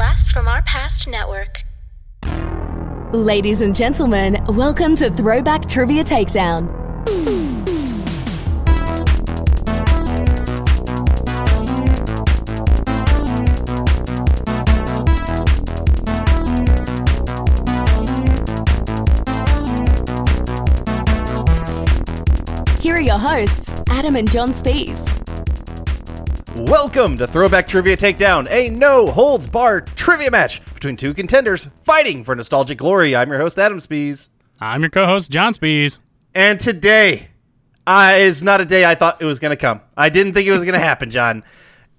Blast from Our Past Network. Ladies and gentlemen, welcome to Throwback Trivia Takedown. Here are your hosts, Adam and John Spees. Welcome to Throwback Trivia Takedown, a no holds barred trivia match between two contenders fighting for nostalgic glory. I'm your host, Adam Spees. I'm your co-host John Spees. And today uh, is not a day I thought it was going to come. I didn't think it was going to happen, John.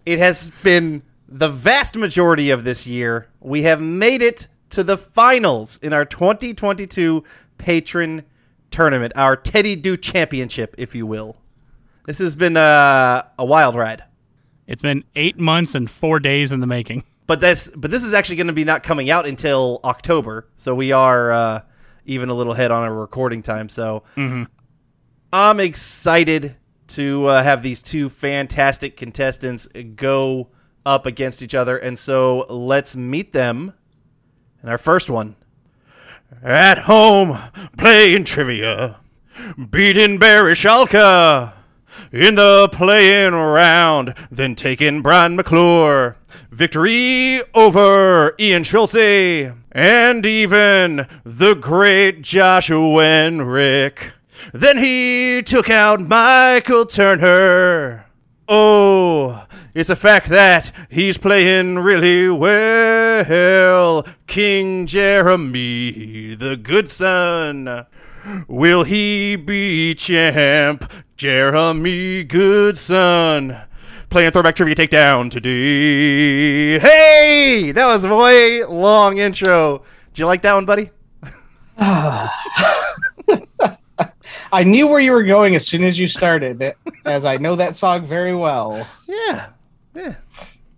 It has been the vast majority of this year. We have made it to the finals in our 2022 patron tournament, our Teddy Do Championship, if you will. This has been uh, a wild ride. It's been eight months and four days in the making. But this, but this is actually going to be not coming out until October, so we are uh, even a little ahead on our recording time. So I'm excited to uh, have these two fantastic contestants go up against each other, and so let's meet them. And our first one, at home playing trivia, beating Barry Schalke in the playing round, then taking Brian McClure. Victory over Ian Schultze and even the great Joshua Wenrick. Then he took out Michael Turner. Oh, it's a fact that he's playing really well. King Jeremy, the good son. Will he be champ? Jeremy Goodson. Playing throwback trivia takedown today. Hey! That was a way long intro. Did you like that one, buddy? I knew where you were going as soon as you started, as I know that song very well. Yeah. Yeah.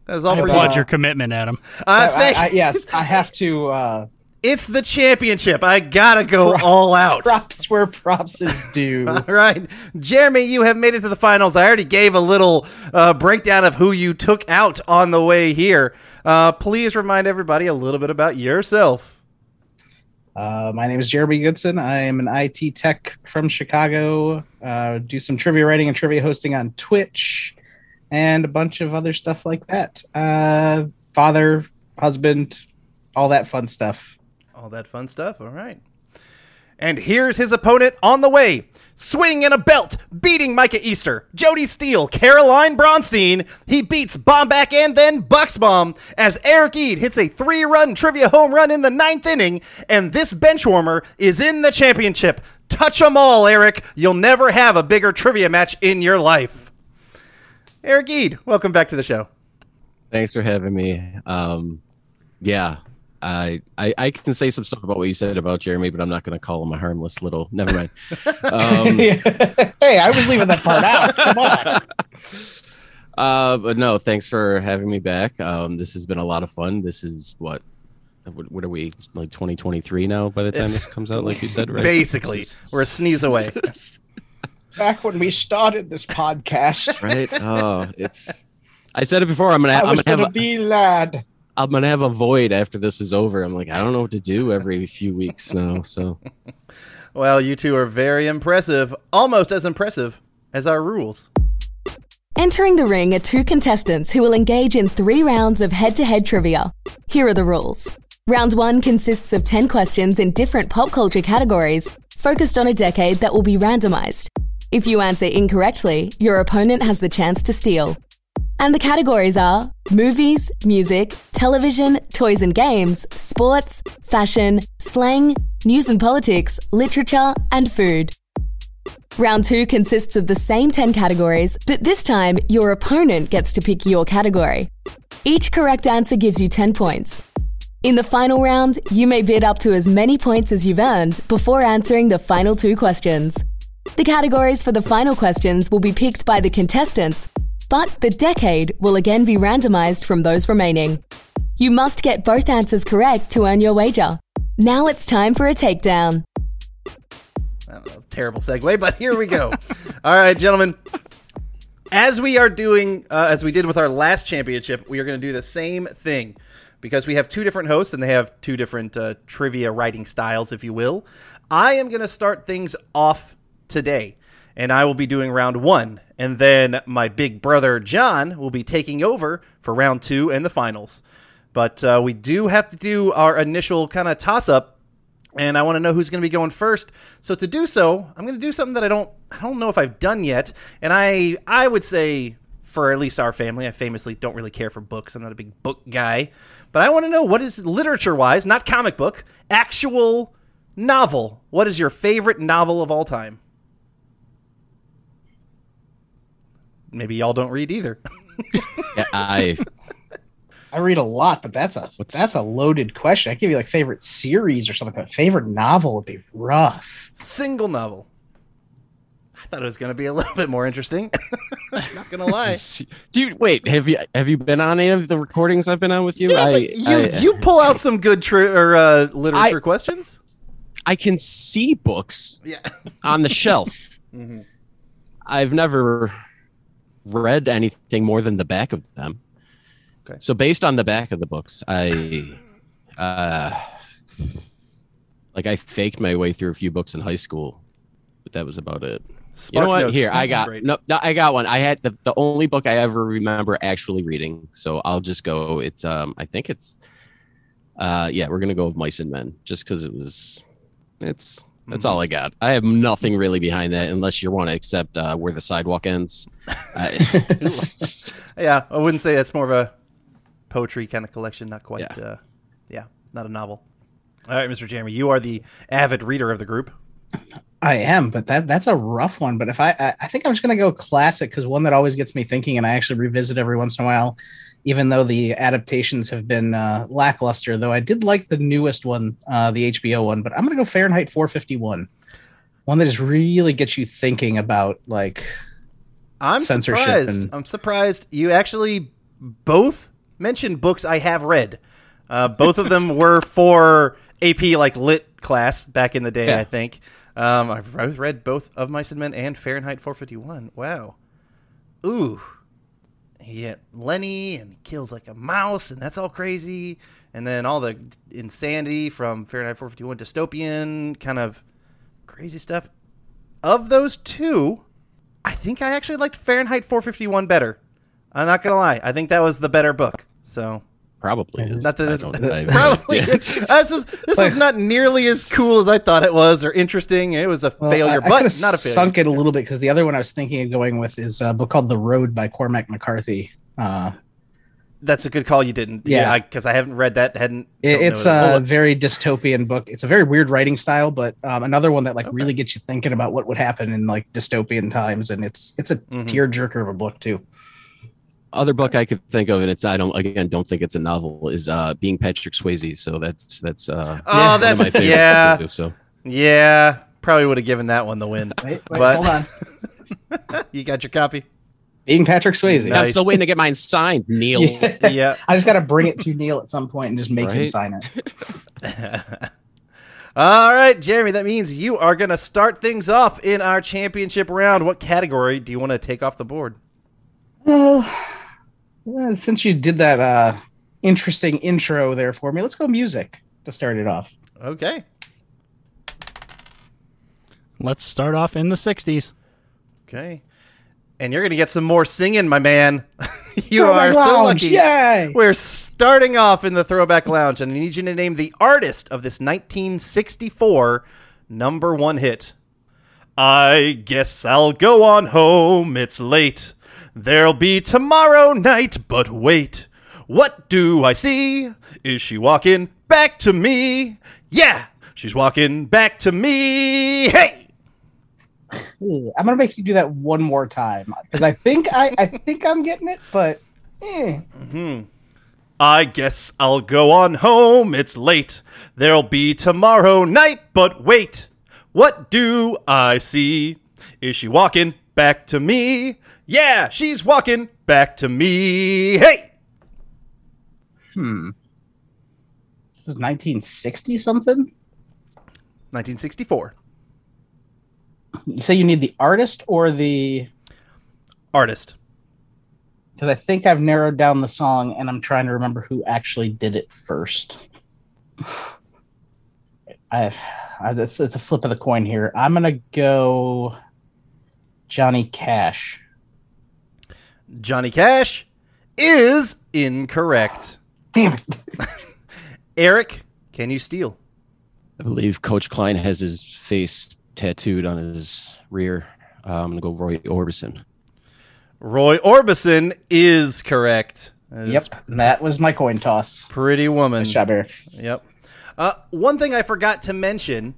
That was all I for you. applaud your commitment, Adam. Uh, I, thank- I, yes, I have to. Uh, It's the championship. I gotta go all out. props where props is due. All right, Jeremy, you have made it to the finals. I already gave a little uh, breakdown of who you took out on the way here. Uh, please remind everybody a little bit about yourself. Uh, my name is Jeremy Goodson. I am an IT tech from Chicago. Uh, do some trivia writing and trivia hosting on Twitch, and a bunch of other stuff like that. Uh, father, husband, all that fun stuff. All that fun stuff. All right. And here's his opponent on the way. Swing in a belt, beating Micah Easter, Jody Steele, Caroline Bronstein. He beats Bomback and then Bucksbomb as Eric Ead hits a three run trivia home run in the ninth inning. And this bench warmer is in the championship. Touch 'em all, Eric. You'll never have a bigger trivia match in your life. Eric Ead, welcome back to the show. Thanks for having me. Um, yeah, I, I I can say some stuff about what you said about Jeremy, but I'm not going to call him a harmless little. Never mind. Um, hey, I was leaving that part out. Come on. uh, but no, thanks for having me back. Um, this has been a lot of fun. This is what. What what are we like 2023 now? By the time It's- this comes out, like you said, right? Basically, we're a sneeze away. Back when we started this podcast, right. Oh, it's. I said it before. I'm gonna. I I'm gonna have. gonna A, be lad. I'm gonna have a void after this is over. I'm like, I don't know what to do every few weeks now. So Well, you two are very impressive, almost as impressive as our rules. Entering the ring are two contestants who will engage in three rounds of head to head trivia. Here are the rules. Round one consists of 10 questions in different pop culture categories, focused on a decade that will be randomized. If you answer incorrectly, your opponent has the chance to steal. And the categories are movies, music, television, toys and games, sports, fashion, slang, news and politics, literature, and food. Round two consists of the same 10 categories, but this time your opponent gets to pick your category. Each correct answer gives you 10 points. In the final round, you may bid up to as many points as you've earned before answering the final two questions. The categories for the final questions will be picked by the contestants, but the decade will again be randomized from those remaining. You must get both answers correct to earn your wager. Now it's time for a takedown. Know, it's a terrible segue, but here we go. All right, gentlemen. As we are doing, uh, as we did with our last championship, we are going to do the same thing. because we have two different hosts and they have two different uh, trivia writing styles, if you will. I am going to start things off today, and I will be doing round one, and then my big brother John will be taking over for round two and the finals. But uh, we do have to do our initial kind of toss up and I want to know who's going to be going first. So to do so, I'm going to do something that I don't I don't know if I've done yet, and I I would say for at least our family, I famously don't really care for books. I'm not a big book guy, but I want to know what is literature wise, not comic book, actual novel. What is your favorite novel of all time? Maybe y'all don't read either. Yeah, I I read a lot, but that's a What's- that's a loaded question. I give you like favorite series or something. But favorite novel would be rough. Single novel. I thought it was going to be a little bit more interesting. not going to lie. do you wait? Have you have you been on any of the recordings I've been on with you? Yeah, I, but you I, you pull out some good tri- or uh, literature I- questions. I can see books Yeah. on the shelf. Mhm. I've never read anything more than the back of them. Okay. So based on the back of the books, I uh like I faked my way through a few books in high school, but that was about it. you know what? Here, I got no, no, I got one. I had the, the only book I ever remember actually reading. So I'll just go. It's um, I think it's, uh, yeah, we're gonna go with Mice and Men, just because it was, it's that's all I got. I have nothing really behind that, unless you want to accept uh, where the sidewalk ends. I, Yeah, I wouldn't say that's more of a poetry kind of collection. Not quite. Yeah. Uh, yeah, not a novel. All right, Mr. Jeremy, you are the avid reader of the group. I am, but that that's a rough one. But if I I, I think I'm just gonna go classic because one that always gets me thinking, and I actually revisit every once in a while, even though the adaptations have been uh, lackluster. Though I did like the newest one, uh, the HBO one. But I'm gonna go Fahrenheit 451, one that just really gets you thinking about like I'm Censorship surprised. and- I'm surprised you actually both mentioned books I have read. Uh, both of them were for AP like lit class back in the day, Yeah. I think. Um, I've read both of Mice and Men and Fahrenheit 451. Wow. Ooh. Yeah, Lenny and he kills like a mouse, and that's all crazy. And then all the insanity from Fahrenheit 451 dystopian kind of crazy stuff. Of those two, I think I actually liked Fahrenheit 451 better. I'm not gonna lie. I think that was the better book. So probably is. not that I don't- I- probably yeah. it's, this is this was not nearly as cool as I thought it was or interesting. It was a Well, failure, I, I but could've not a failure. Sunk it a little bit because the other one I was thinking of going with is a book called The Road by Cormac McCarthy. Uh, That's a good call. You didn't, Yeah. yeah, because I, haven't read that. Hadn't. it- don't it's it. a very dystopian book. It's a very weird writing style, but um, another one that like Okay. really gets you thinking about what would happen in like dystopian times, and it's it's a Mhm. tear jerker of a book too. Other book I could think of, and it's I don't again don't think it's a novel, is uh being Patrick Swayze. So that's that's uh Oh, one of that's my favorites yeah, too, so yeah. Probably would have given that one the win. Wait, wait But- hold on. You got your copy. Being Patrick Swayze. Nice. I'm still waiting to get mine signed, Neil. Yeah. Yeah. I just got to bring it to Neil at some point and just make him sign it. All right, Jeremy. That means you are going to start things off in our championship round. What category do you want to take off the board? Well, well, since you did that uh, interesting intro there for me, let's go music to start it off. Okay. Let's start off in the 60s. Okay. And you're going to get some more singing, my man. you Throwback are so Lounge, lucky. Yay! We're starting off in the Throwback Lounge, and I need you to name the artist of this 1964 number one hit. I guess I'll go on home. It's late. There'll be tomorrow night, but wait. What do I see? Is she walking back to me? Yeah, she's walking back to me. Hey! Ooh, I'm gonna make you do that one more time because I think I, I think I'm getting it, but eh. I guess I'll go on home. It's late. There'll be tomorrow night, but wait. What do I see? Is she walking back to me? Yeah, she's walking back to me. Hey! hmm. This is 1960 something. 1964. You say you need the artist or the Artist. because I think I've narrowed down the song and I'm trying to remember who actually did it first. I, I it's, it's a flip of the coin here. I'm gonna go Johnny Cash. Johnny Cash is incorrect. Damn it. Eric, can you steal? I believe Coach Klein has his face tattooed on his rear. Uh, I'm going to go Roy Orbison. Roy Orbison is correct. That yep, is that was my coin toss. Pretty woman. Nice job, Eric. Yep. Uh, one thing I forgot to mention: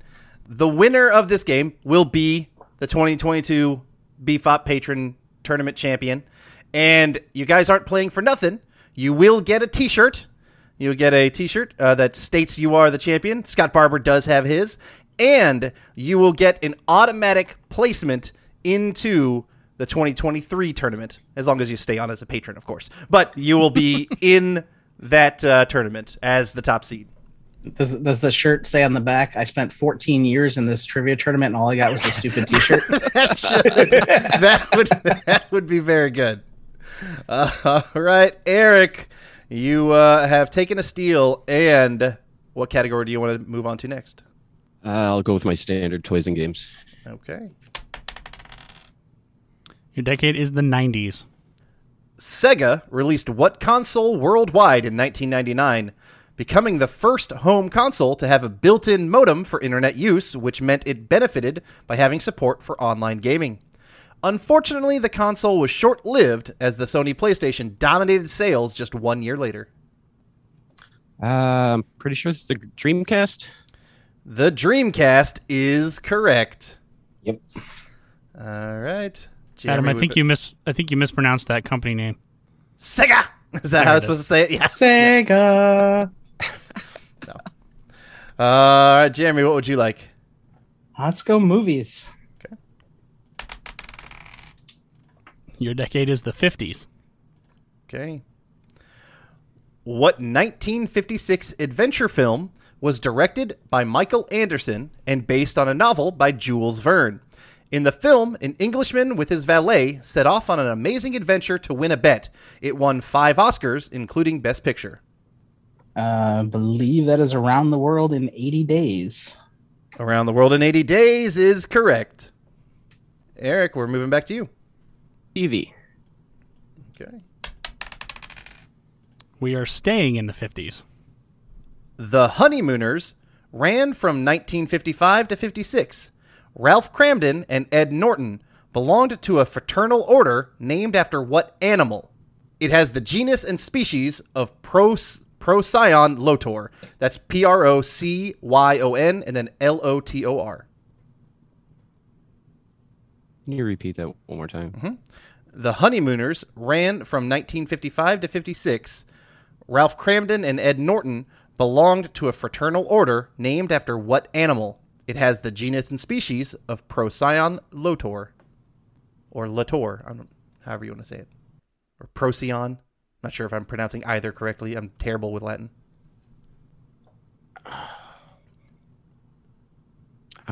the winner of this game will be the 2022 BFOP Patron Tournament champion, and you guys aren't playing for nothing. You will get a T-shirt. You'll get a T-shirt uh, that states you are the champion. Scott Barber does have his, and you will get an automatic placement into the 2023 tournament, as long as you stay on as a patron, of course. But you will be in that uh, tournament as the top seed. Does, does the shirt say on the back, I spent 14 years in this trivia tournament and all I got was a stupid t shirt? that, that, would, that would be very good. Uh, all right, Eric, you uh, have taken a steal. And what category do you want to move on to next? Uh, I'll go with my standard toys and games. Okay. Your decade is the 90s. Sega released what console worldwide in 1999, becoming the first home console to have a built in modem for internet use, which meant it benefited by having support for online gaming. Unfortunately, the console was short lived as the Sony PlayStation dominated sales just one year later. Uh, I'm pretty sure it's the Dreamcast. The Dreamcast is correct. Yep. All right. Jeremy, Adam, I think you mis I think you mispronounced that company name. Sega. Is that there how I was supposed to say it? Yeah. Sega. No. All right, Jeremy, what would you like? Let's go movies. Okay. Your decade is the 50s. Okay. What 1956 adventure film was directed by Michael Anderson and based on a novel by Jules Verne? In the film, an Englishman with his valet set off on an amazing adventure to win a bet. It won five Oscars, including Best Picture. Uh, I believe that is Around the World in 80 Days. Around the World in 80 Days is correct. Eric, we're moving back to you. Evie. Okay. We are staying in the 50s. The Honeymooners ran from 1955 to 56. Ralph Kramden and Ed Norton belonged to a fraternal order named after what animal? It has the genus and species of Pros, Procyon lotor. That's P R O C Y O N and then L O T O R. Can you repeat that one more time? Mm-hmm. The Honeymooners ran from 1955 to 56. Ralph Kramden and Ed Norton belonged to a fraternal order named after what animal? It has the genus and species of Procyon lotor, or lator, however you want to say it, or Procyon. Not sure if I'm pronouncing either correctly. I'm terrible with Latin. I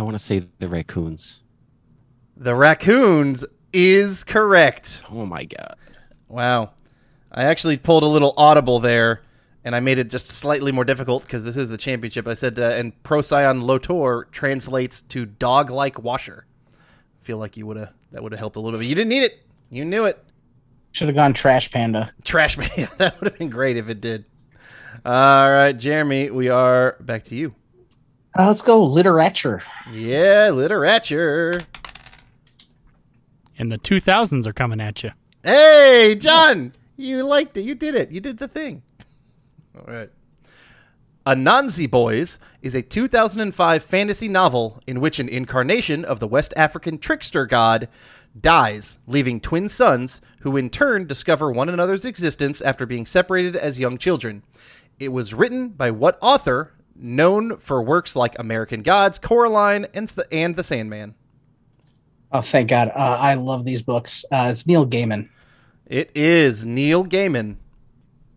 want to say the raccoons. The raccoons is correct. Oh my god! Wow, I actually pulled a little audible there and I made it just slightly more difficult because this is the championship. I said, uh, and Procyon Lotor translates to dog-like washer. I feel like you would have that would have helped a little bit. You didn't need it. You knew it. Should have gone Trash Panda. Trash Panda. that would have been great if it did. All right, Jeremy, we are back to you. Uh, let's go literature. Yeah, literature. And the 2000s are coming at you. Hey, John, you liked it. You did it. You did the thing. All right. Anansi Boys is a 2005 fantasy novel in which an incarnation of the West African trickster god dies, leaving twin sons who in turn discover one another's existence after being separated as young children. It was written by what author known for works like American Gods, Coraline, and the, and the Sandman? Oh, thank God. Uh, I love these books. Uh, it's Neil Gaiman. It is Neil Gaiman.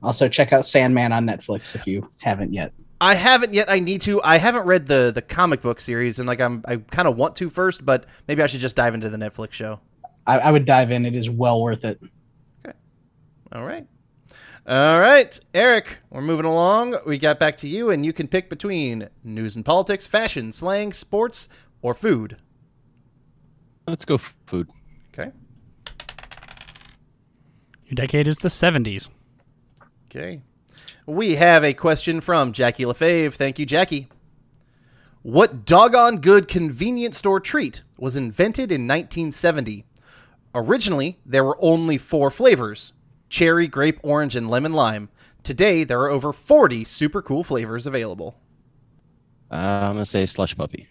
Also, check out Sandman on Netflix if you haven't yet. I haven't yet. I need to. I haven't read the the comic book series, and like I'm, I kind of want to first, but maybe I should just dive into the Netflix show. I, I would dive in. It is well worth it. Okay. All right. All right, Eric, we're moving along. We got back to you, and you can pick between news and politics, fashion, slang, sports, or food. Let's go food. Okay. Your decade is the 70s. Okay. We have a question from Jackie LaFave. Thank you, Jackie. What doggone good convenience store treat was invented in 1970? Originally, there were only four flavors cherry, grape, orange, and lemon lime. Today, there are over 40 super cool flavors available. Uh, I'm going to say Slush Puppie.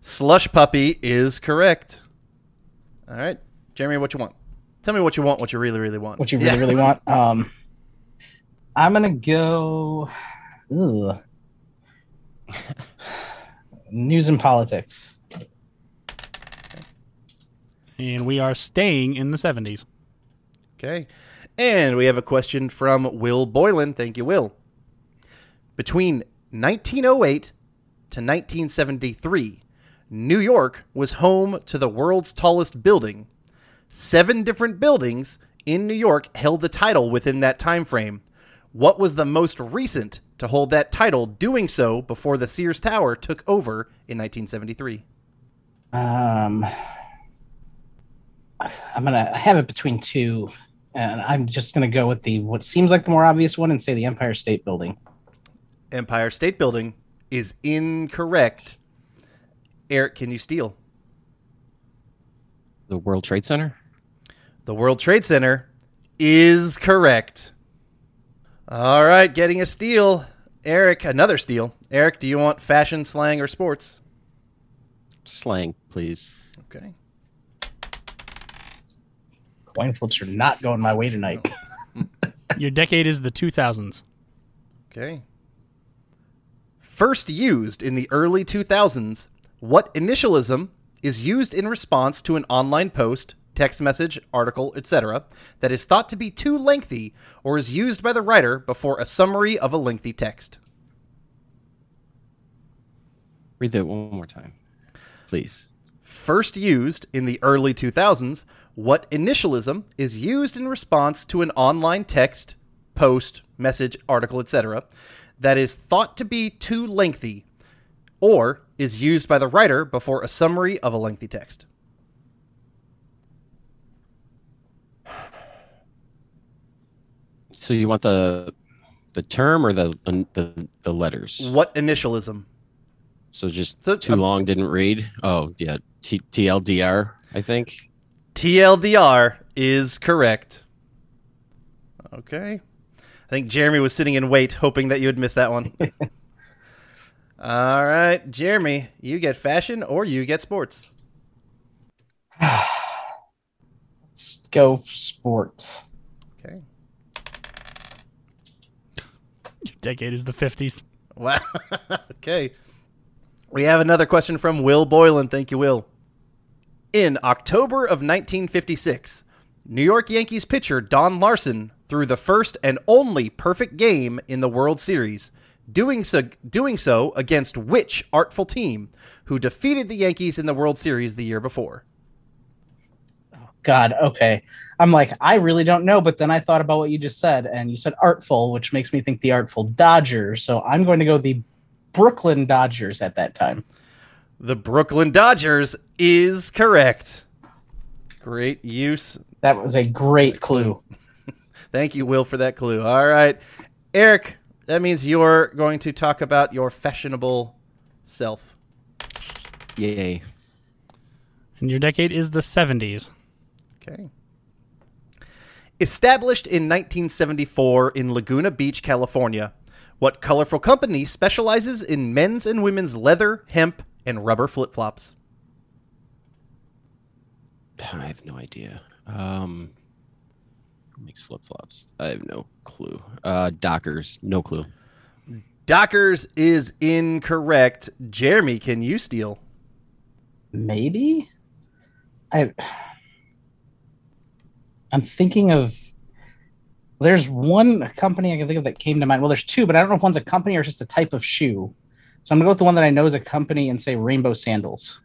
Slush Puppie is correct. All right. Jeremy, what you want? Tell me what you want, what you really, really want. What you really, yeah. really want. Um, I'm going to go. Ugh. news and politics. And we are staying in the 70s. Okay. And we have a question from Will Boylan. Thank you, Will. Between 1908 to 1973, New York was home to the world's tallest building. Seven different buildings in New York held the title within that time frame. What was the most recent to hold that title, doing so before the Sears Tower took over in 1973? Um, I'm gonna have it between two, and I'm just gonna go with the what seems like the more obvious one and say the Empire State Building. Empire State Building is incorrect. Eric, can you steal? The World Trade Center? The World Trade Center is correct. All right, getting a steal. Eric, another steal. Eric, do you want fashion, slang, or sports? Slang, please. Okay. Coin flips are not going my way tonight. Your decade is the 2000s. Okay. First used in the early 2000s, what initialism is used in response to an online post text message, article, etc., that is thought to be too lengthy or is used by the writer before a summary of a lengthy text. Read that one more time, please. First used in the early 2000s, what initialism is used in response to an online text, post, message, article, etc., that is thought to be too lengthy or is used by the writer before a summary of a lengthy text. So you want the the term or the the the letters? What initialism? So just so, too um, long didn't read. Oh yeah, T- TLDR. I think. TLDR is correct. Okay. I think Jeremy was sitting in wait, hoping that you would miss that one. All right, Jeremy, you get fashion or you get sports. Let's go sports. Decade is the 50s. Wow. okay. We have another question from Will Boylan. Thank you, Will. In October of 1956, New York Yankees pitcher Don Larsen threw the first and only perfect game in the World Series, doing so, doing so against which artful team who defeated the Yankees in the World Series the year before? God, okay. I'm like, I really don't know, but then I thought about what you just said, and you said artful, which makes me think the Artful Dodgers. So I'm going to go the Brooklyn Dodgers at that time. The Brooklyn Dodgers is correct. Great use. That was a great clue. Thank you, Will, for that clue. All right. Eric, that means you're going to talk about your fashionable self. Yay. And your decade is the 70s. Okay. Established in 1974 in Laguna Beach, California, what colorful company specializes in men's and women's leather, hemp, and rubber flip flops? I have no idea. Um, who makes flip flops? I have no clue. Uh, Dockers, no clue. Dockers is incorrect. Jeremy, can you steal? Maybe. I I'm thinking of there's one company I can think of that came to mind. Well, there's two, but I don't know if one's a company or just a type of shoe. So I'm gonna go with the one that I know is a company and say Rainbow Sandals.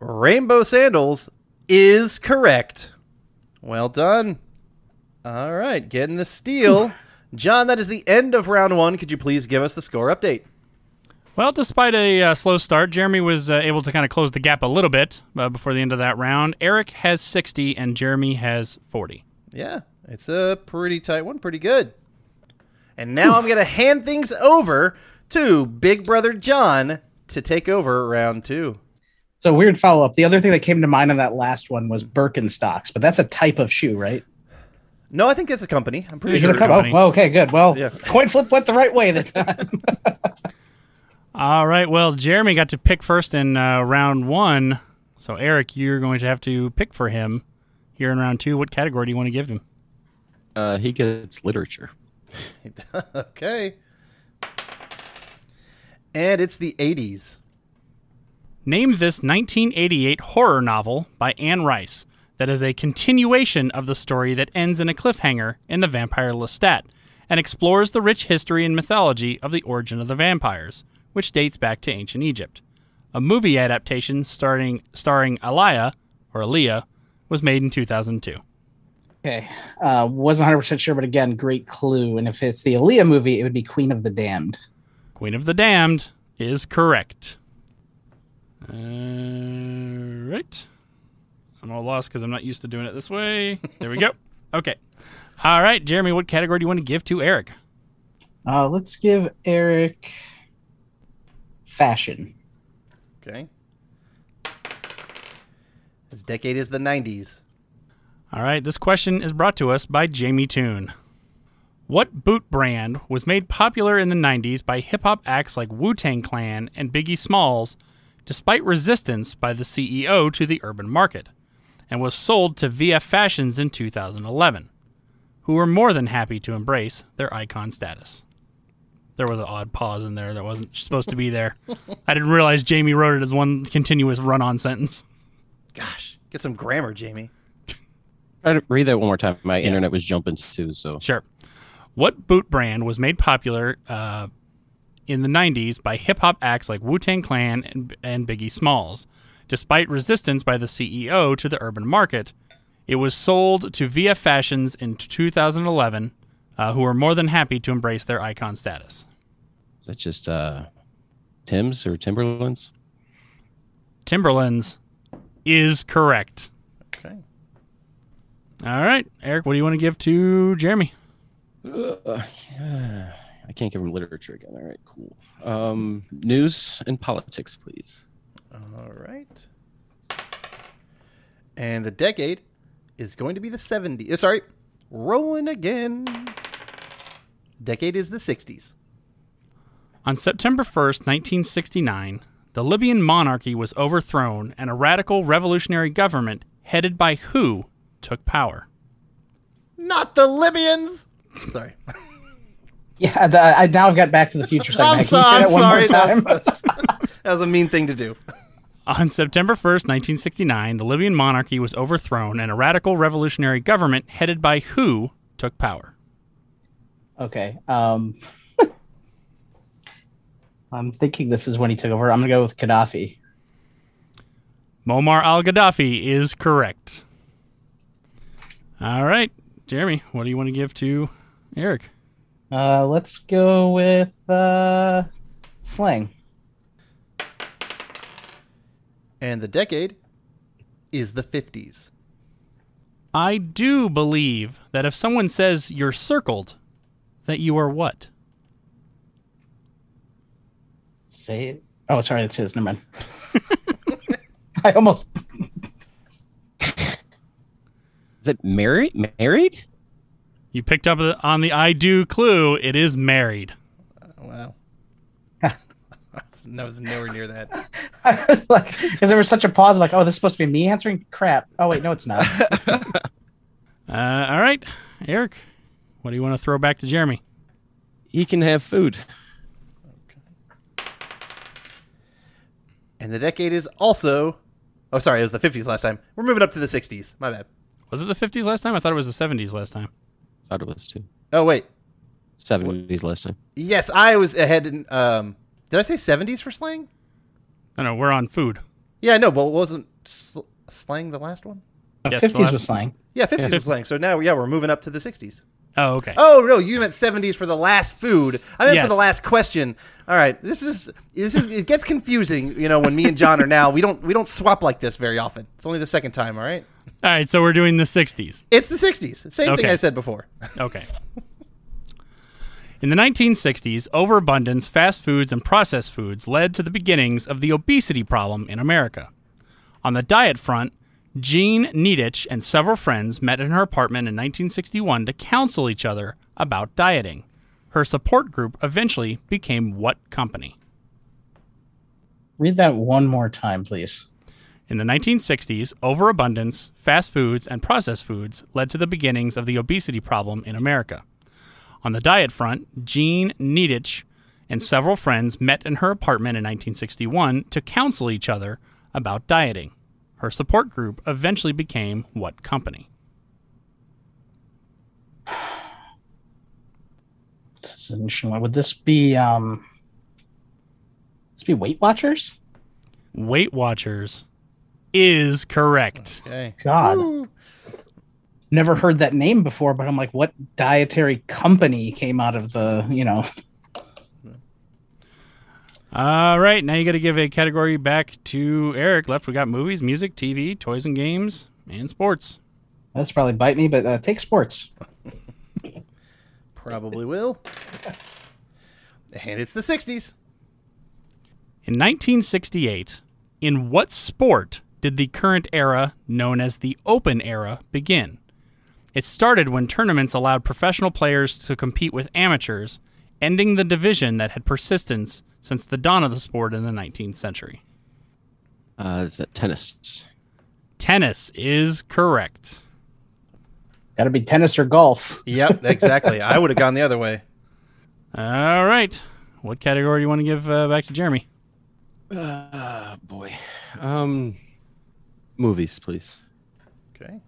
Rainbow Sandals is correct. Well done. All right, getting the steal. John, that is the end of round one. Could you please give us the score update? Well, despite a uh, slow start, Jeremy was uh, able to kind of close the gap a little bit uh, before the end of that round. Eric has 60 and Jeremy has 40. Yeah, it's a pretty tight one. Pretty good. And now I'm going to hand things over to Big Brother John to take over round two. So weird follow up. The other thing that came to mind on that last one was Birkenstocks, but that's a type of shoe, right? No, I think it's a company. I'm pretty Is sure. it a company? Oh, okay, good. Well, Yeah. coin flip went the right way that time. All right. Well, Jeremy got to pick first in uh, round one. So, Eric, you're going to have to pick for him here in round two. What category do you want to give him? Uh, he gets literature. okay. And it's the 80s. Name this 1988 horror novel by Anne Rice that is a continuation of the story that ends in a cliffhanger in The Vampire Lestat and explores the rich history and mythology of the origin of the vampires, which dates back to ancient Egypt. A movie adaptation starring starring Aliyah or Aaliyah was made in 2002. okay. Uh, wasn't 100% sure, but again, great clue. And if it's the Aaliyah movie, it would be Queen of the Damned. Queen of the Damned is correct. Uh, right. I'm all lost because I'm not used to doing it this way. There we go. Okay. All right, Jeremy, what category do you want to give to Eric? Uh, let's give Eric fashion. Okay. This decade is the 90s. All right, this question is brought to us by Jamie Toon. What boot brand was made popular in the 90s by hip hop acts like Wu Tang Clan and Biggie Smalls, despite resistance by the CEO to the urban market, and was sold to VF Fashions in 2011, who were more than happy to embrace their icon status? There was an odd pause in there that wasn't supposed to be there. I didn't realize Jamie wrote it as one continuous run on sentence. Gosh, get some grammar, Jamie. Try to read that one more time. My internet was jumping too, so Sure. What boot brand was made popular uh, in the 90s by hip hop acts like Wu Tang Clan and, and Biggie Smalls? Despite resistance by the CEO to the urban market, it was sold to VF Fashions in 2011, uh, who were more than happy to embrace their icon status. Is that just uh, Tim's or Timberlands? Timberlands is correct. Okay. All right, Eric, what do you want to give to Jeremy? I can't give him literature again. All right, cool. Um, news and politics, please. All right. And the decade is going to be the 70s. uh, Sorry, rolling again. Decade is the 60s. On September 1st, 1969, the Libyan monarchy was overthrown and a radical revolutionary government headed by who took power? Not the Libyans. Sorry. Yeah, the, I now I've got Back to the Future I'm, segment. so, I'm say that one sorry. more time? That's, that's- that was a mean thing to do. On September 1st, 1969, the Libyan monarchy was overthrown and a radical revolutionary government headed by who took power? Okay. Um, I'm thinking this is when he took over. I'm gonna go with Gaddafi. Muammar al Gaddafi is correct. All right, Jeremy, what do you want to give to Eric? Uh, let's go with uh, slang. And the decade is the 50s. I do believe that if someone says you're circled, that you are what? Say it. Oh, sorry, that's his. Never mind. I almost. Is it married? Married? You picked up on the I do clue. It is married. Wow. I was nowhere near that. I was like, because there was such a pause. Like, oh, this is supposed to be me answering. Crap. Oh wait, no, it's not. Uh, all right, Eric, what do you want to throw back to Jeremy? He can have food. And the decade is also. Oh, sorry, it was the 50s last time. We're moving up to the 60s. My bad. Was it the 50s last time? I thought it was the 70s last time. Thought it was too. Oh, wait. 70s last time. Yes, I was ahead in. Um, did I say 70s for slang? I know we're on food. Yeah, no, but wasn't sl- slang the last one? Yes, Fifties last- was slang. Yeah, 50s was slang. So now, yeah, we're moving up to the 60s. Oh, okay. Oh no, you meant 70s for the last food. I meant Yes. for the last question. All right, this is this is it gets confusing. You know, when me and John are now, we don't we don't swap like this very often. It's only the second time. All right, All right, so we're doing the 60s. it's the 60s. Same thing I said before. Okay. In the 1960s, overabundance, fast foods, and processed foods led to the beginnings of the obesity problem in America. On the diet front, Jean Nidetch and several friends met in her apartment in 1961 to counsel each other about dieting. Her support group eventually became what company? Read that one more time, please. In the 1960s, overabundance, fast foods, and processed foods led to the beginnings of the obesity problem in America. On the diet front, Jean Nidetch and several friends met in her apartment in 1961 to counsel each other about dieting. Her support group eventually became what company? This is an interesting one. Would this be um this be Weight Watchers? Weight Watchers is correct. Okay. God. Never heard that name before, but I'm like, what dietary company came out of the, you know, All right, now you got to give a category back to Eric. Left, we got movies, music, TV, toys and games, and sports. that's probably bite me, but uh, take sports. Probably will. And it's the 60s. In 1968, in what sport did the current era, known as the Open Era, begin? It started when tournaments allowed professional players to compete with amateurs, ending the division that had persistence since the dawn of the sport in the 19th century. Uh, is that tennis? Tennis is correct. Got to be tennis or golf. Yep, exactly. I would have gone the other way. All right. What category do you want to give uh, back to Jeremy? Uh, boy. Um, movies, please. Okay.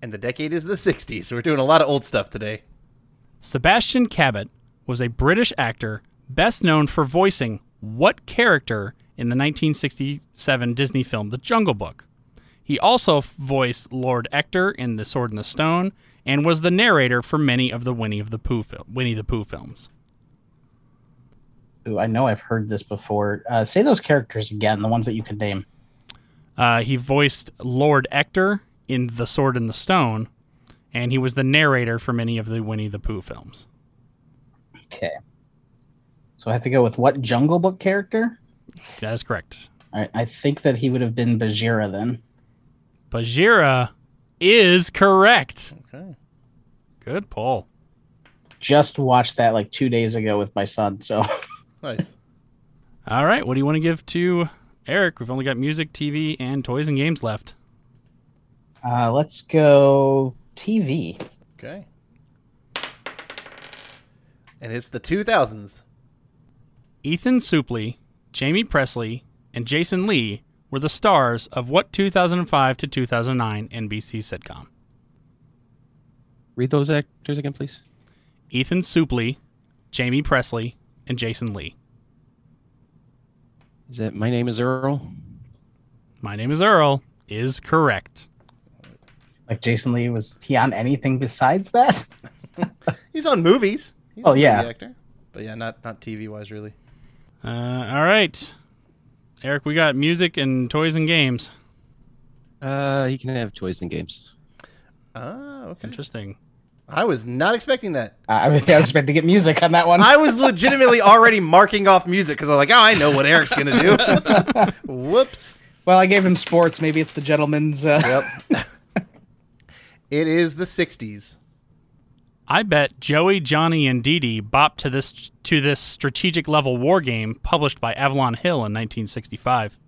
And the decade is the 60s. So we're doing a lot of old stuff today. Sebastian Cabot was a British actor best known for voicing what character in the 1967 Disney film The Jungle Book? He also voiced Lord Ector in The Sword and the Stone and was the narrator for many of the Winnie of the Pooh fil- Winnie the Pooh films. Ooh, I know I've heard this before. Uh, say those characters again, the ones that you can name. Uh, he voiced Lord Ector in The Sword and the Stone, and he was the narrator for many of the Winnie the Pooh films. Okay. So I have to go with what Jungle Book character? That is correct. All right, I think that he would have been Bagheera then. Bagheera is correct. Okay. Good pull. Just watched that like two days ago with my son. So Nice. All right, what do you want to give to Eric? We've only got music, TV, and toys and games left. uh, let's go TV. Okay. And it's the 2000s. Ethan Suplee, Jaime Pressly, and Jason Lee were the stars of what 2005 to 2009 NBC sitcom? Read those actors again, please. Ethan Suplee, Jaime Pressly, and Jason Lee. Is that My Name is Earl? My name is Earl is correct. Like Jason Lee was he on anything besides that? He's on movies. He's Oh, a yeah. actor. But yeah, not not TV wise really. Uh, all right, Eric, we got music and toys and games. Uh, he can have toys and games. Ah, okay. Interesting. I was not expecting that. I was I was expecting to get music on that one. I was legitimately already marking off music because I'm like, oh, I know what Eric's gonna do. Whoops. well, I gave him sports. Maybe it's the gentleman's. Uh, Yep. it is the 60s. I bet Joey, Johnny, and Dee Dee bopped to this to this strategic level war game published by Avalon Hill in 1965.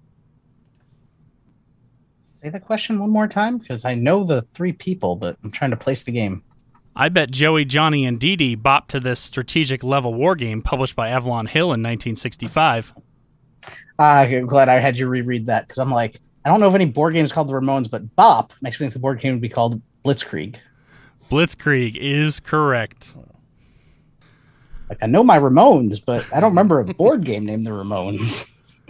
Say the question one more time because I know the three people, but I'm trying to place the game. I bet Joey, Johnny, and Dee Dee bopped to this strategic level war game published by Avalon Hill in 1965. Ah, I'm glad I had you reread that because I'm like, I don't know of any board games called the Ramones, but Bop makes me think the board game would be called Blitzkrieg. Blitzkrieg is correct. Like I know my Ramones, but I don't remember a board game named the Ramones.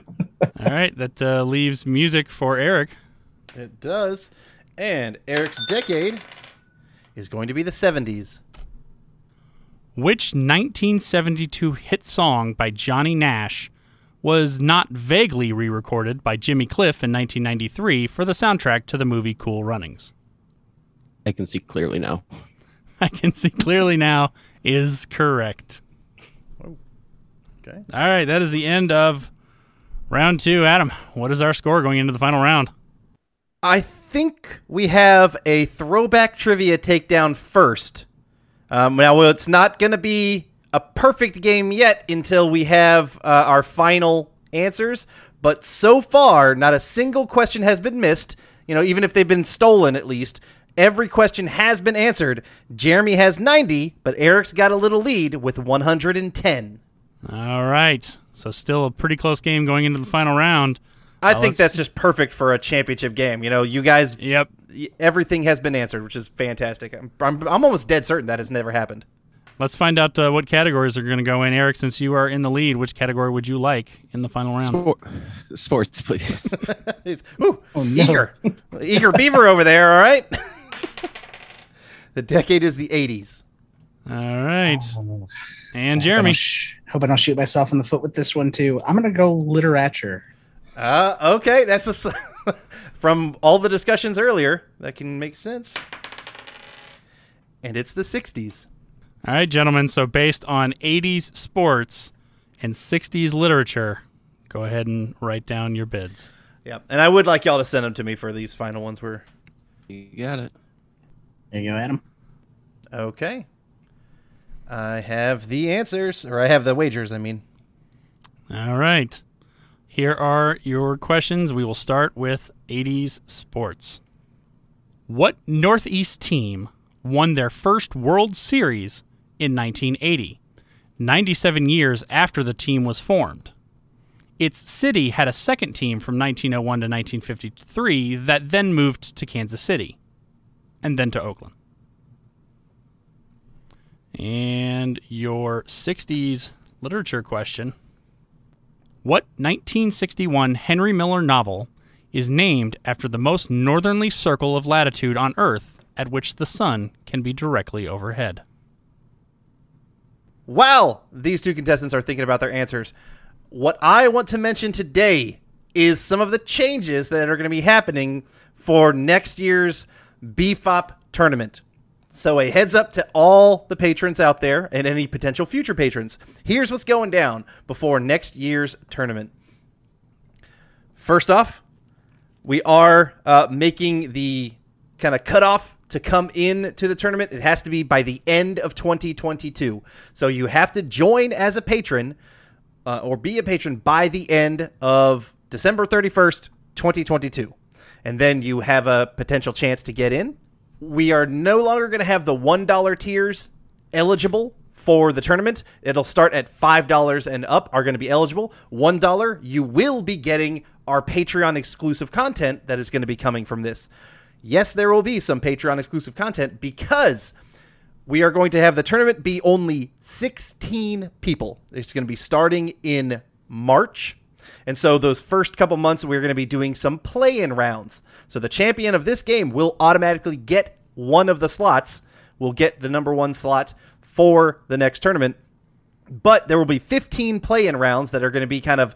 All right, that uh, leaves music for Eric. It does. And Eric's decade is going to be the 70s. Which 1972 hit song by Johnny Nash was not vaguely re recorded by Jimmy Cliff in 1993 for the soundtrack to the movie Cool Runnings? I can see clearly now. I can see clearly now is correct. Okay. All right, that is the end of round two. Adam, what is our score going into the final round? I think we have a throwback trivia takedown first um, now, well, it's not going to be a perfect game yet until we have uh, our final answers. But so far, not a single question has been missed. You know, even if they've been stolen, at least every question has been answered. Jeremy has 90, but Eric's got a little lead with 110. All right. So still a pretty close game going into the final round. I uh, think that's just perfect for a championship game. You know, you guys Yep everything has been answered, which is fantastic. I'm, I'm, I'm almost dead certain that has never happened. Let's find out uh, what categories are going to go in. Eric, since you are in the lead, which category would you like in the final round? Sport, sports, please. Ooh, oh, no. Eager. eager beaver over there, all right? the decade is the 80s. All right. Oh. And Jeremy. Sh- hope I don't shoot myself in the foot with this one, too. I'm going to go literature. Uh, okay, that's a from all the discussions earlier that can make sense. And it's the 60s. All right, gentlemen. So based on 80s sports and 60s literature, go ahead and write down your bids. Yep. And I would like y'all to send them to me for these final ones. Where you got it. There you go, Adam. Okay. I have the answers, or I have the wagers. I mean. All right. Here are your questions. We will start with 80s sports. What Northeast team won their first World Series in 1980, 97 years after the team was formed? Its city had a second team from 1901 to 1953 that then moved to Kansas City and then to Oakland. And your 60s literature question what 1961 Henry Miller novel is named after the most northerly circle of latitude on Earth at which the sun can be directly overhead? While these two contestants are thinking about their answers, what I want to mention today is some of the changes that are going to be happening for next year's BFOP tournament. So, a heads up to all the patrons out there and any potential future patrons. Here's what's going down before next year's tournament. First off, we are uh, making the kind of cutoff to come in to the tournament. It has to be by the end of 2022. So, you have to join as a patron uh, or be a patron by the end of December 31st, 2022. And then you have a potential chance to get in we are no longer going to have the $1 tiers eligible for the tournament. It'll start at $5 and up are going to be eligible. $1, you will be getting our Patreon exclusive content that is going to be coming from this. Yes, there will be some Patreon exclusive content because we are going to have the tournament be only 16 people. It's going to be starting in March. And so those first couple months, we're going to be doing some play-in rounds. So the champion of this game will automatically get one of the slots. Will get the number one slot for the next tournament. But there will be 15 play-in rounds that are going to be kind of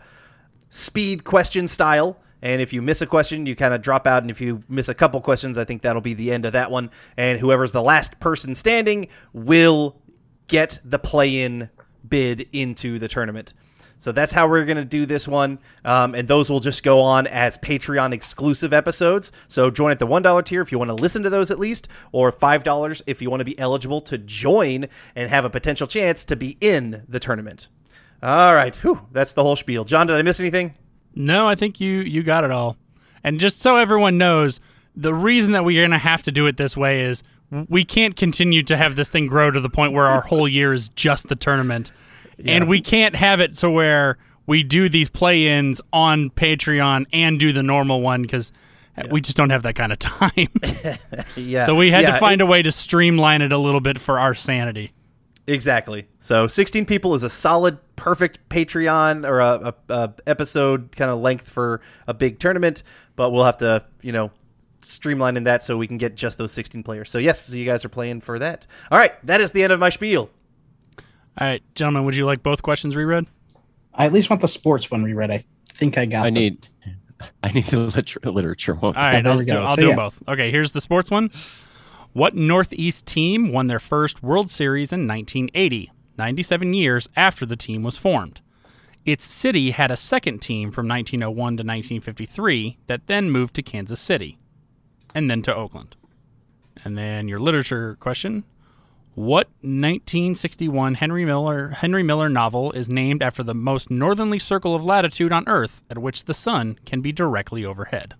speed question style. And if you miss a question, you kind of drop out. And if you miss a couple questions, I think that'll be the end of that one. And whoever's the last person standing will get the play in bid into the tournament. So that's how we're going to do this one. Um, and those will just go on as Patreon exclusive episodes. So join at the $1 tier if you want to listen to those at least, or $5 if you want to be eligible to join and have a potential chance to be in the tournament. All right. Whew, that's the whole spiel. John, did I miss anything? No, I think you you got it all. And just so everyone knows, the reason that we're going to have to do it this way is we can't continue to have this thing grow to the point where our whole year is just the tournament. Yeah. And we can't have it so where we do these play-ins on Patreon and do the normal one because uh, yeah. we just don't have that kind of time. yeah. So we had yeah, to find it, a way to streamline it a little bit for our sanity. Exactly. So 16 people is a solid, perfect Patreon or a, a, a episode kind of length for a big tournament, but we'll have to, you know, streamline in that so we can get just those 16 players. So yes, so you guys are playing for that. All right, that is the end of my spiel. All right, gentlemen, would you like both questions reread? I at least want the sports one reread. I think I got. I need. I need the liter- literature one. All right, I'll, do, I'll so, do yeah. both. Okay, here's the sports one. What Northeast team won their first World Series in 1980, 97 years after the team was formed? Its city had a second team from 1901 to 1953 that then moved to Kansas City and then to Oakland. And then your literature question what 1961 Henry Miller Henry Miller novel is named after the most northerly circle of latitude on Earth at which the sun can be directly overhead?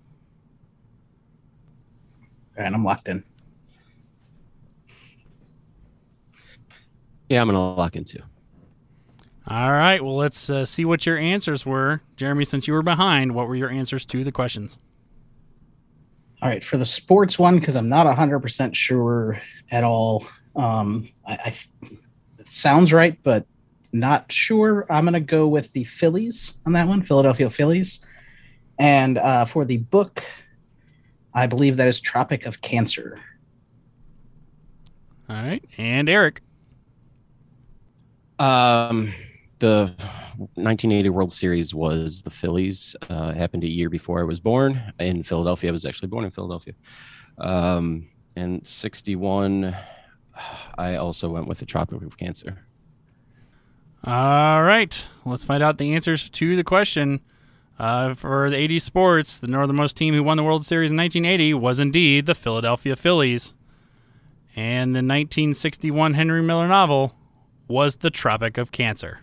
And I'm locked in. Yeah, I'm gonna lock in too. All right. Well, let's uh, see what your answers were, Jeremy. Since you were behind, what were your answers to the questions? All right, for the sports one, because I'm not 100% sure at all. Um, I, I sounds right, but not sure. I'm going to go with the Phillies on that one, Philadelphia Phillies. And uh, for the book, I believe that is Tropic of Cancer. All right, and Eric. Um, the 1980 World Series was the Phillies. Uh, happened a year before I was born in Philadelphia. I was actually born in Philadelphia. Um, and 61 I also went with the Tropic of Cancer. All right. Let's find out the answers to the question. Uh, for the 80s sports, the northernmost team who won the World Series in 1980 was indeed the Philadelphia Phillies. And the 1961 Henry Miller novel was The Tropic of Cancer.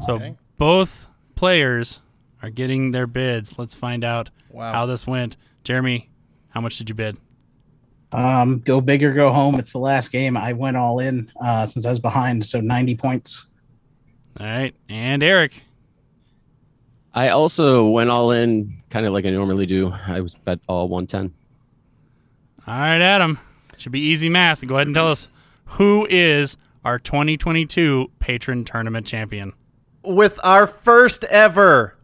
So okay. both players are getting their bids. Let's find out wow. how this went. Jeremy, how much did you bid? Um, go big or go home. It's the last game. I went all in uh, since I was behind, so 90 points. All right. And Eric. I also went all in kind of like I normally do. I was bet all 110. All right, Adam. Should be easy math. Go ahead and tell us who is our 2022 patron tournament champion. With our first ever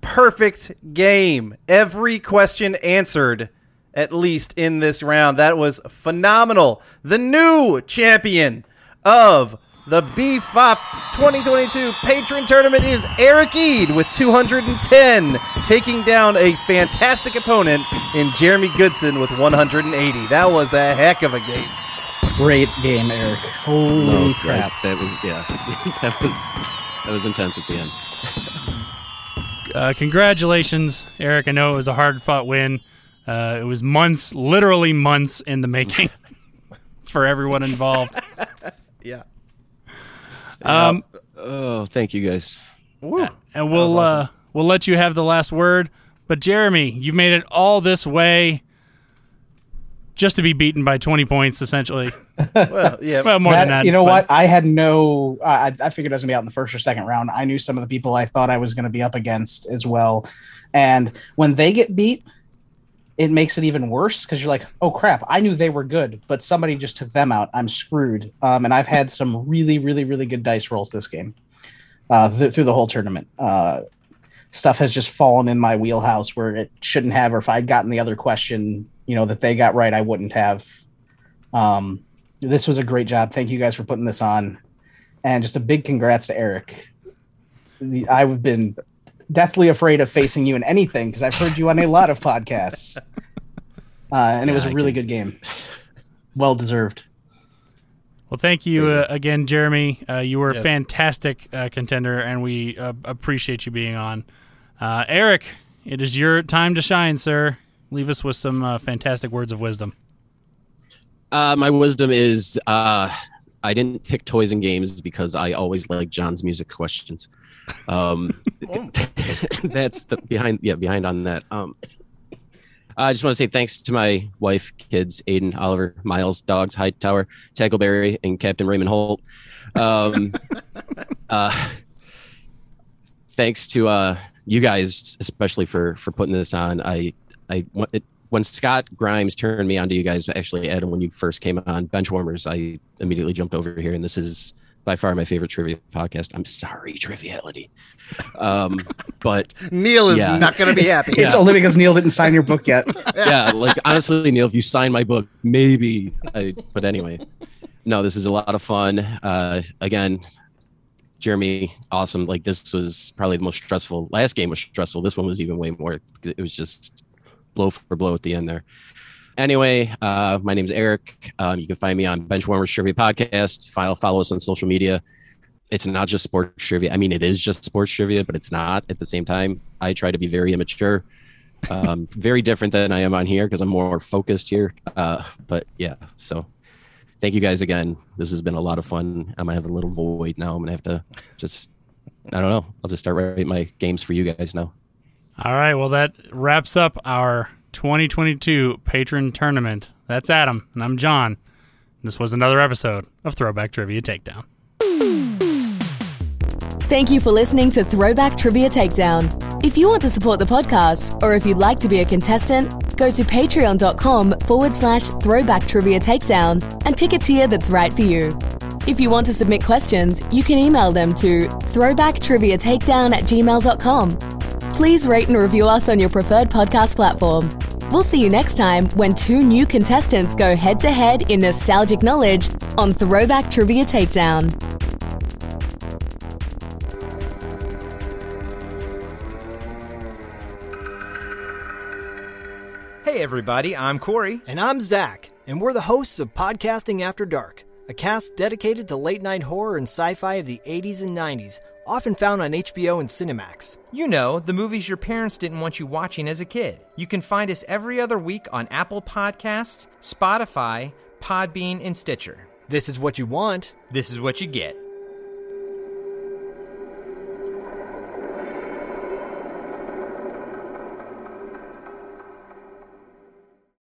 perfect game, every question answered at least in this round. That was phenomenal. The new champion of the BFOP 2022 patron tournament is Eric Eid with 210, taking down a fantastic opponent in Jeremy Goodson with 180. That was a heck of a game. Great game, Eric. Holy no, crap! That, that was yeah, that was that was intense at the end. Uh, congratulations, Eric. I know it was a hard fought win. Uh, it was months, literally months in the making for everyone involved. yeah. Um. Oh, thank you guys. Woo. And we'll awesome. uh we'll let you have the last word. But Jeremy, you've made it all this way just to be beaten by 20 points, essentially. well, yeah. well, more that, than that. You know but. what? I had no. I, I figured I was gonna be out in the first or second round. I knew some of the people I thought I was gonna be up against as well, and when they get beat, it makes it even worse because you're like, oh crap, I knew they were good, but somebody just took them out. I'm screwed. Um, and I've had some really, really, really good dice rolls this game uh, th- through the whole tournament. Uh, stuff has just fallen in my wheelhouse where it shouldn't have, or if I'd gotten the other question, you know, that they got right, I wouldn't have. Um, this was a great job. Thank you guys for putting this on. And just a big congrats to Eric. The, I've been deathly afraid of facing you in anything because I've heard you on a lot of podcasts. Uh, and yeah, it was a really good game. Well deserved. Well, thank you uh, again, Jeremy. Uh, you were yes. a fantastic uh, contender, and we uh, appreciate you being on. Uh, Eric, it is your time to shine, sir. Leave us with some fantastic words of wisdom. my wisdom is I didn't pick toys and games because I always like John's music questions. Um, that's the behind, yeah, behind on that. Um, I just want to say thanks to my wife, kids, Aiden, Oliver, Miles, dogs, Hightower, Tackleberry, and Captain Raymond Holt. Um, uh, thanks to uh, you guys, especially for for putting this on. I I want it, when Scott Grimes turned me on to you guys, actually, Adam, when you first came on Benchwarmers, I immediately jumped over here, and this is by far my favorite trivia podcast. I'm sorry, Triviality. Um, but Neil is yeah. not going to be happy. it's only because Neil didn't sign your book yet. yeah, like honestly, Neil, if you sign my book, maybe. I, but anyway, no, this is a lot of fun. Uh, again, Jeremy, awesome. Like this was probably the most stressful. Last game was stressful. This one was even way more. It was just blow for blow at the end there. Anyway, uh, my name is Eric. Um, you can find me on Benchwarmers Trivia Podcast. Follow, follow us on social media. It's not just sports trivia. I mean, it is just sports trivia, but it's not at the same time. I try to be very immature, um, very different than I am on here because I'm more focused here. Uh, but yeah, so thank you guys again. This has been a lot of fun. I'm gonna have a little void now. I'm gonna have to just, I don't know. I'll just start writing my games for you guys now. All right. Well, that wraps up our 2022 patron tournament. That's Adam, and I'm John. This was another episode of Throwback Trivia Takedown. Thank you for listening to Throwback Trivia Takedown. If you want to support the podcast, or if you'd like to be a contestant, go to patreon.com forward slash throwback trivia takedown and pick a tier that's right for you. If you want to submit questions, you can email them to throwbacktriviatakedown at gmail.com please rate and review us on your preferred podcast platform. We'll see you next time when two new contestants go head to head in nostalgic knowledge on Throwback Trivia Takedown. Hey, everybody, I'm Corey. And I'm Zach, and we're the hosts of Podcasting After Dark, a cast dedicated to late night horror and sci fi of the 80s and 90s often found on HBO and Cinemax. You know, the movies your parents didn't want you watching as a kid. You can find us every other week on Apple Podcasts, Spotify, Podbean, and Stitcher. This is what you want. This is what you get.